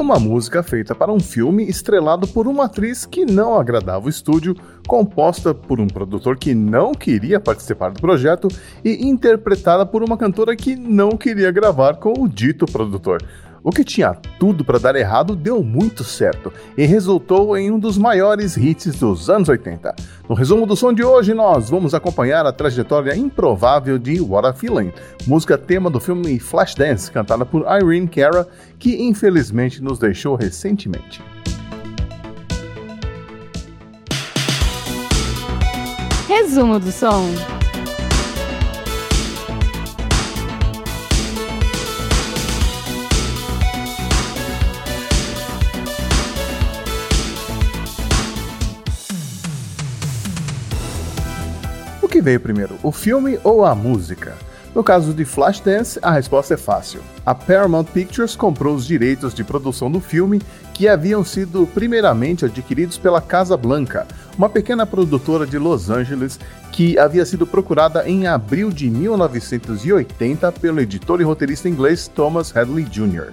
uma música feita para um filme estrelado por uma atriz que não agradava o estúdio, composta por um produtor que não queria participar do projeto e interpretada por uma cantora que não queria gravar com o dito produtor. O que tinha tudo para dar errado deu muito certo e resultou em um dos maiores hits dos anos 80. No resumo do som de hoje, nós vamos acompanhar a trajetória improvável de What a Feeling, música tema do filme Flashdance, cantada por Irene Cara, que infelizmente nos deixou recentemente. Resumo do som. Veio primeiro, o filme ou a música? No caso de Flashdance, a resposta é fácil. A Paramount Pictures comprou os direitos de produção do filme, que haviam sido primeiramente adquiridos pela Casa Blanca, uma pequena produtora de Los Angeles que havia sido procurada em abril de 1980 pelo editor e roteirista inglês Thomas Hadley Jr.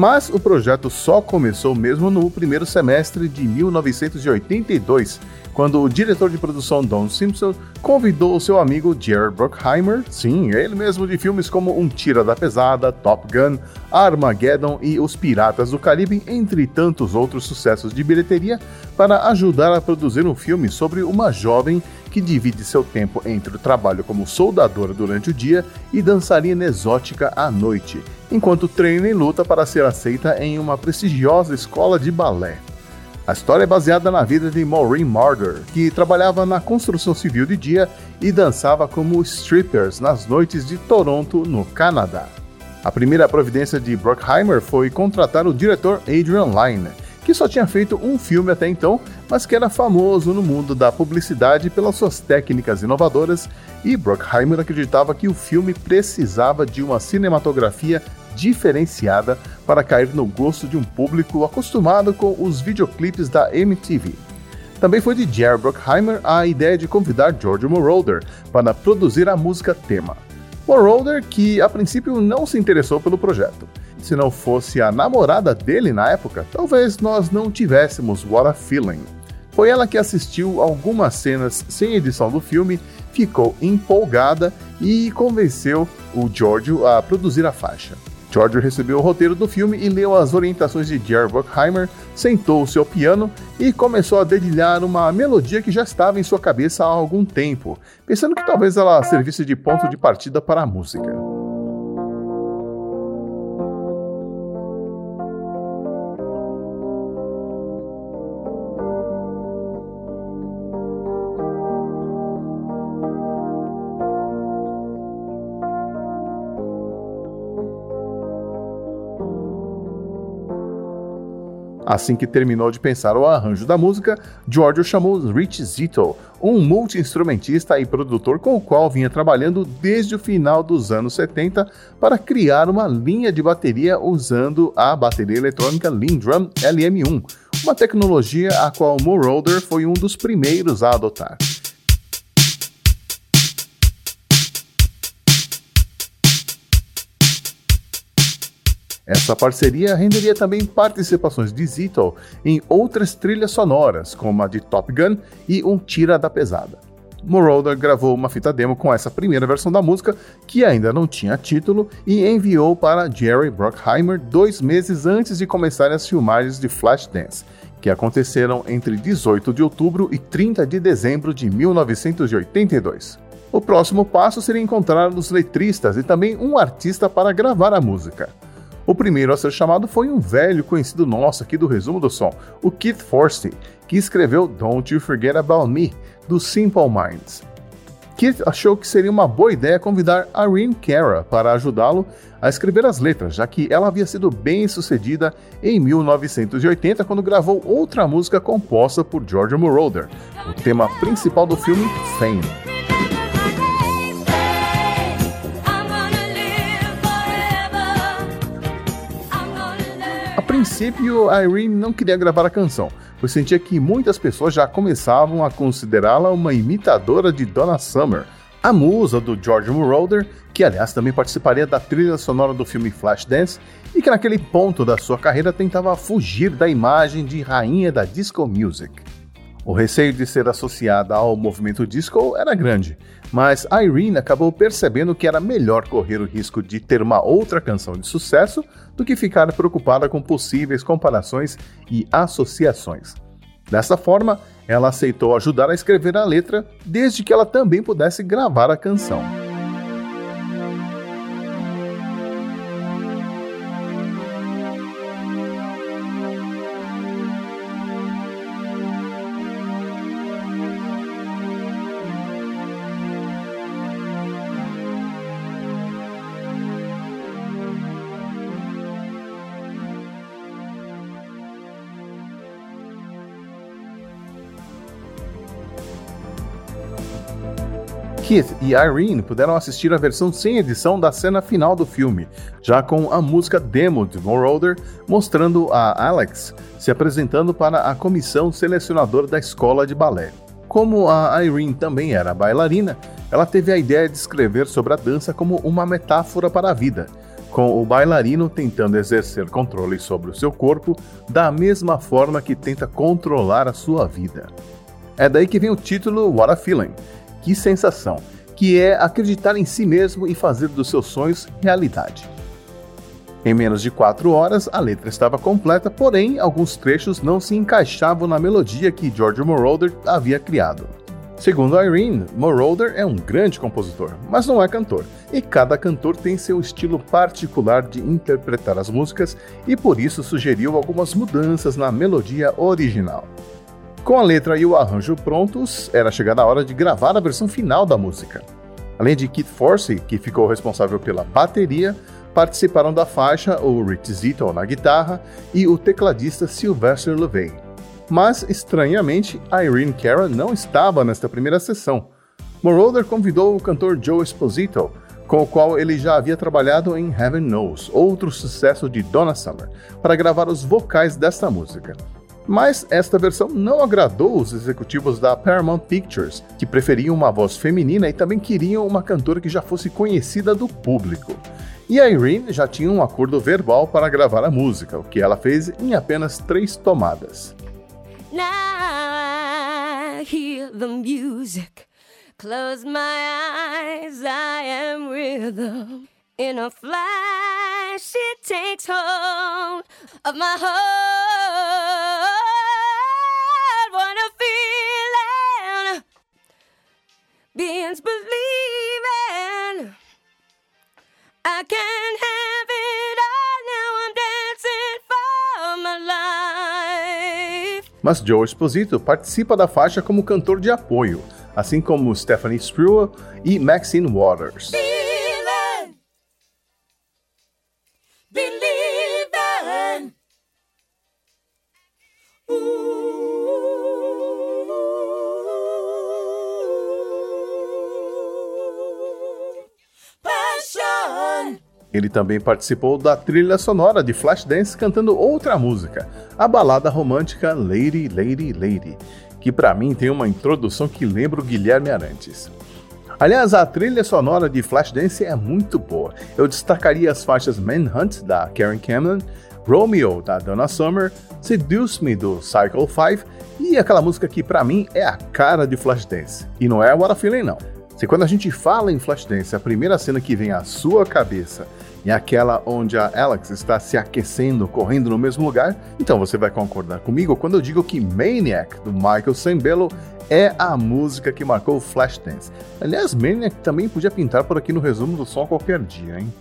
Mas o projeto só começou mesmo no primeiro semestre de 1982 quando o diretor de produção Don Simpson convidou o seu amigo Jerry Bruckheimer, sim, ele mesmo de filmes como Um Tira da Pesada, Top Gun, Armageddon e Os Piratas do Caribe, entre tantos outros sucessos de bilheteria, para ajudar a produzir um filme sobre uma jovem que divide seu tempo entre o trabalho como soldadora durante o dia e dançarina exótica à noite, enquanto treina e luta para ser aceita em uma prestigiosa escola de balé. A história é baseada na vida de Maureen Marder, que trabalhava na construção civil de dia e dançava como strippers nas noites de Toronto, no Canadá. A primeira providência de Bruckheimer foi contratar o diretor Adrian Lyne, que só tinha feito um filme até então, mas que era famoso no mundo da publicidade pelas suas técnicas inovadoras, e Bruckheimer acreditava que o filme precisava de uma cinematografia diferenciada para cair no gosto de um público acostumado com os videoclipes da MTV. Também foi de Jerry Bruckheimer a ideia de convidar George Moroder para produzir a música tema. Moroder, que a princípio não se interessou pelo projeto. Se não fosse a namorada dele na época, talvez nós não tivéssemos What a Feeling. Foi ela que assistiu algumas cenas sem edição do filme, ficou empolgada e convenceu o George a produzir a faixa. George recebeu o roteiro do filme e leu as orientações de Jerry Bruckheimer, sentou-se ao piano e começou a dedilhar uma melodia que já estava em sua cabeça há algum tempo, pensando que talvez ela servisse de ponto de partida para a música. Assim que terminou de pensar o arranjo da música, Giorgio chamou Rich Zito, um multi-instrumentista e produtor com o qual vinha trabalhando desde o final dos anos 70 para criar uma linha de bateria usando a bateria eletrônica Lindrum LM1, uma tecnologia a qual Moroder foi um dos primeiros a adotar. Essa parceria renderia também participações de Zito em outras trilhas sonoras, como a de Top Gun e Um Tira da Pesada. Moroder gravou uma fita demo com essa primeira versão da música, que ainda não tinha título, e enviou para Jerry Bruckheimer dois meses antes de começarem as filmagens de Flashdance, que aconteceram entre 18 de outubro e 30 de dezembro de 1982. O próximo passo seria encontrar os letristas e também um artista para gravar a música. O primeiro a ser chamado foi um velho conhecido nosso aqui do resumo do som, o Keith Forsey, que escreveu Don't You Forget About Me, do Simple Minds. Keith achou que seria uma boa ideia convidar Irene Cara para ajudá-lo a escrever as letras, já que ela havia sido bem sucedida em 1980 quando gravou outra música composta por George Moroder, o tema principal do filme Fame. Princípio, Irene não queria gravar a canção, pois sentia que muitas pessoas já começavam a considerá-la uma imitadora de Donna Summer, A musa do George Moroder, que aliás também participaria da trilha sonora do filme Flashdance e que naquele ponto da sua carreira tentava fugir da imagem de rainha da disco music. O receio de ser associada ao movimento disco era grande, mas Irene acabou percebendo que era melhor correr o risco de ter uma outra canção de sucesso do que ficar preocupada com possíveis comparações e associações. Dessa forma, ela aceitou ajudar a escrever a letra, desde que ela também pudesse gravar a canção. Keith e Irene puderam assistir a versão sem edição da cena final do filme, já com a música demo de Moroder mostrando a Alex se apresentando para a comissão selecionadora da escola de balé. Como a Irene também era bailarina, ela teve a ideia de escrever sobre a dança como uma metáfora para a vida, com o bailarino tentando exercer controle sobre o seu corpo da mesma forma que tenta controlar a sua vida. É daí que vem o título What a Feeling, que sensação, que é acreditar em si mesmo e fazer dos seus sonhos realidade. Em menos de quatro horas, a letra estava completa, porém, alguns trechos não se encaixavam na melodia que George Moroder havia criado. Segundo Irene, Moroder é um grande compositor, mas não é cantor, e cada cantor tem seu estilo particular de interpretar as músicas e por isso sugeriu algumas mudanças na melodia original. Com a letra e o arranjo prontos, era chegada a hora de gravar a versão final da música. Além de Kit Forsey, que ficou responsável pela bateria, participaram da faixa o Rich Zito na guitarra e o tecladista Sylvester Levay. Mas, estranhamente, Irene Cara não estava nesta primeira sessão. Moroder convidou o cantor Joe Esposito, com o qual ele já havia trabalhado em Heaven Knows, outro sucesso de Donna Summer, para gravar os vocais desta música. Mas esta versão não agradou os executivos da Paramount Pictures, que preferiam uma voz feminina e também queriam uma cantora que já fosse conhecida do público. E a Irene já tinha um acordo verbal para gravar a música, o que ela fez em apenas três tomadas. Close my eyes, I am rhythm. In a flash, it takes hold of my heart. Beings believing I can have it all now I'm dancing for my life. Mas Joe Esposito participa da faixa como cantor de apoio, assim como Stephanie Spruill e Maxine Waters. Ele também participou da trilha sonora de Flashdance cantando outra música, a balada romântica Lady, Lady, Lady, que para mim tem uma introdução que lembra o Guilherme Arantes. Aliás, a trilha sonora de Flashdance é muito boa. Eu destacaria as faixas Manhunt, da Karen Cameron, Romeo, da Donna Summer, Seduce Me, do Cycle 5 e aquela música que para mim é a cara de Flashdance. E não é What a Feeling não. Se quando a gente fala em Flashdance, a primeira cena que vem à sua cabeça é aquela onde a Alex está se aquecendo, correndo no mesmo lugar, então você vai concordar comigo quando eu digo que Maniac, do Michael Sembello, é a música que marcou o Flashdance. Aliás, Maniac também podia pintar por aqui no resumo do som qualquer dia, hein?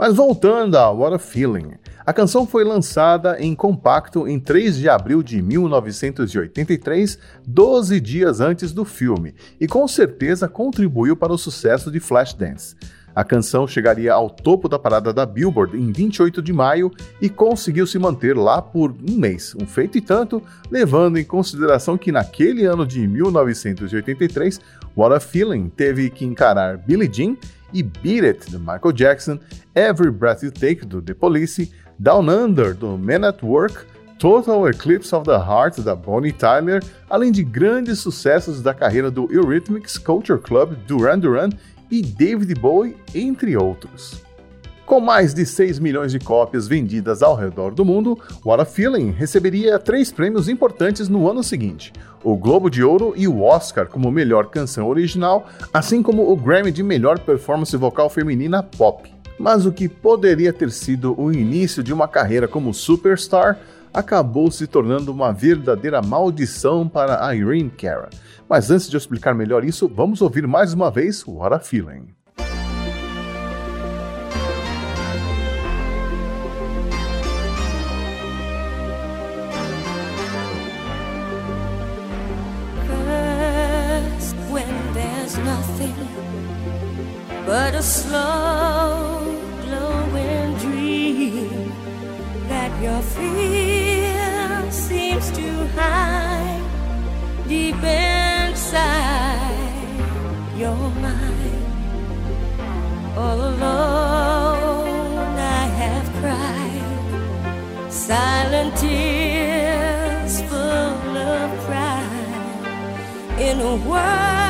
Mas voltando a What a Feeling. A canção foi lançada em compacto em 3 de abril de 1983, 12 dias antes do filme, e com certeza contribuiu para o sucesso de Flashdance. A canção chegaria ao topo da parada da Billboard em 28 de maio e conseguiu se manter lá por um mês, um feito e tanto, levando em consideração que naquele ano de 1983, What a Feeling teve que encarar Billie Jean e Beat It, de Michael Jackson, Every Breath You Take, do The Police, Down Under, do Men at Work, Total Eclipse of the Heart, da Bonnie Tyler, além de grandes sucessos da carreira do Eurythmics Culture Club, Duran Duran e David Bowie, entre outros. Com mais de 6 milhões de cópias vendidas ao redor do mundo, What a Feeling receberia três prêmios importantes no ano seguinte: o Globo de Ouro e o Oscar como melhor canção original, assim como o Grammy de melhor performance vocal feminina pop. Mas o que poderia ter sido o início de uma carreira como superstar acabou se tornando uma verdadeira maldição para Irene Cara. Mas antes de eu explicar melhor isso, vamos ouvir mais uma vez What a Feeling. Deep inside your mind. All alone, I have cried silent tears full of pride in a world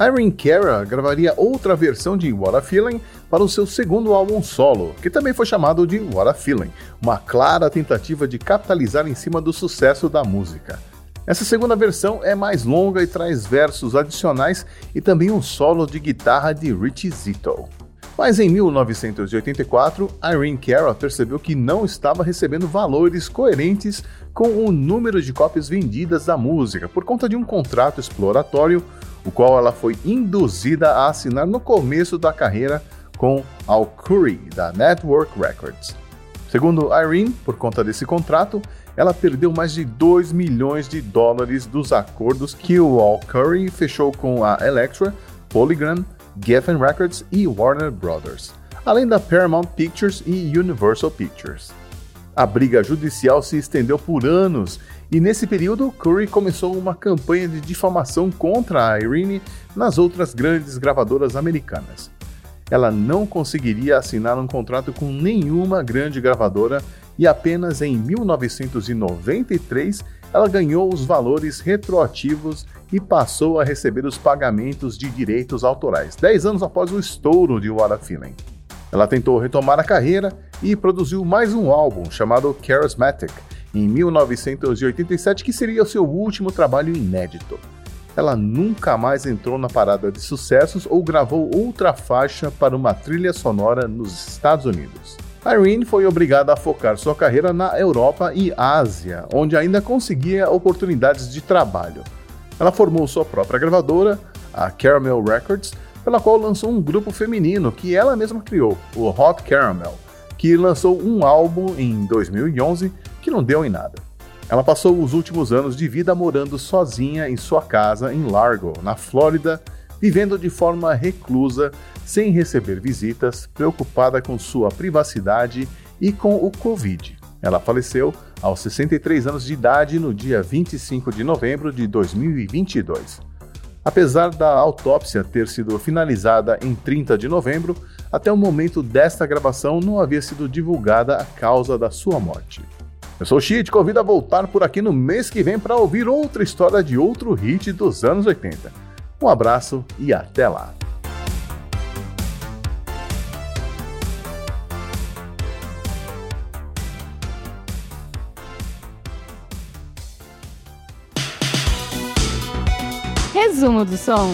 Irene Cara gravaria outra versão de What a Feeling para o seu segundo álbum solo, que também foi chamado de What a Feeling, uma clara tentativa de capitalizar em cima do sucesso da música. Essa segunda versão é mais longa e traz versos adicionais e também um solo de guitarra de Richie Zito. Mas em 1984, Irene Cara percebeu que não estava recebendo valores coerentes com o número de cópias vendidas da música por conta de um contrato exploratório, o qual ela foi induzida a assinar no começo da carreira com Al Curry, da Network Records. Segundo Irene, por conta desse contrato, ela perdeu mais de 2 milhões de dólares dos acordos que o Al Curry fechou com a Elektra, Polygram, Geffen Records e Warner Brothers, além da Paramount Pictures e Universal Pictures. A briga judicial se estendeu por anos e nesse período Curry começou uma campanha de difamação contra a Irene nas outras grandes gravadoras americanas. Ela não conseguiria assinar um contrato com nenhuma grande gravadora e apenas em 1993 ela ganhou os valores retroativos e passou a receber os pagamentos de direitos autorais, 10 anos após o estouro de What a Feeling. Ela tentou retomar a carreira e produziu mais um álbum chamado Charismatic, em 1987, que seria o seu último trabalho inédito. Ela nunca mais entrou na parada de sucessos ou gravou outra faixa para uma trilha sonora nos Estados Unidos. Irene foi obrigada a focar sua carreira na Europa e Ásia, onde ainda conseguia oportunidades de trabalho. Ela formou sua própria gravadora, a Caramel Records, pela qual lançou um grupo feminino que ela mesma criou, o Hot Caramel, que lançou um álbum em 2011 que não deu em nada. Ela passou os últimos anos de vida morando sozinha em sua casa em Largo, na Flórida, vivendo de forma reclusa, sem receber visitas, preocupada com sua privacidade e com o Covid. Ela faleceu aos 63 anos de idade no dia 25 de novembro de 2022. Apesar da autópsia ter sido finalizada em 30 de novembro, até o momento desta gravação não havia sido divulgada a causa da sua morte. Eu sou o Xi te convido a voltar por aqui no mês que vem para ouvir outra história de outro hit dos anos 80. Um abraço e até lá! Resumo do som.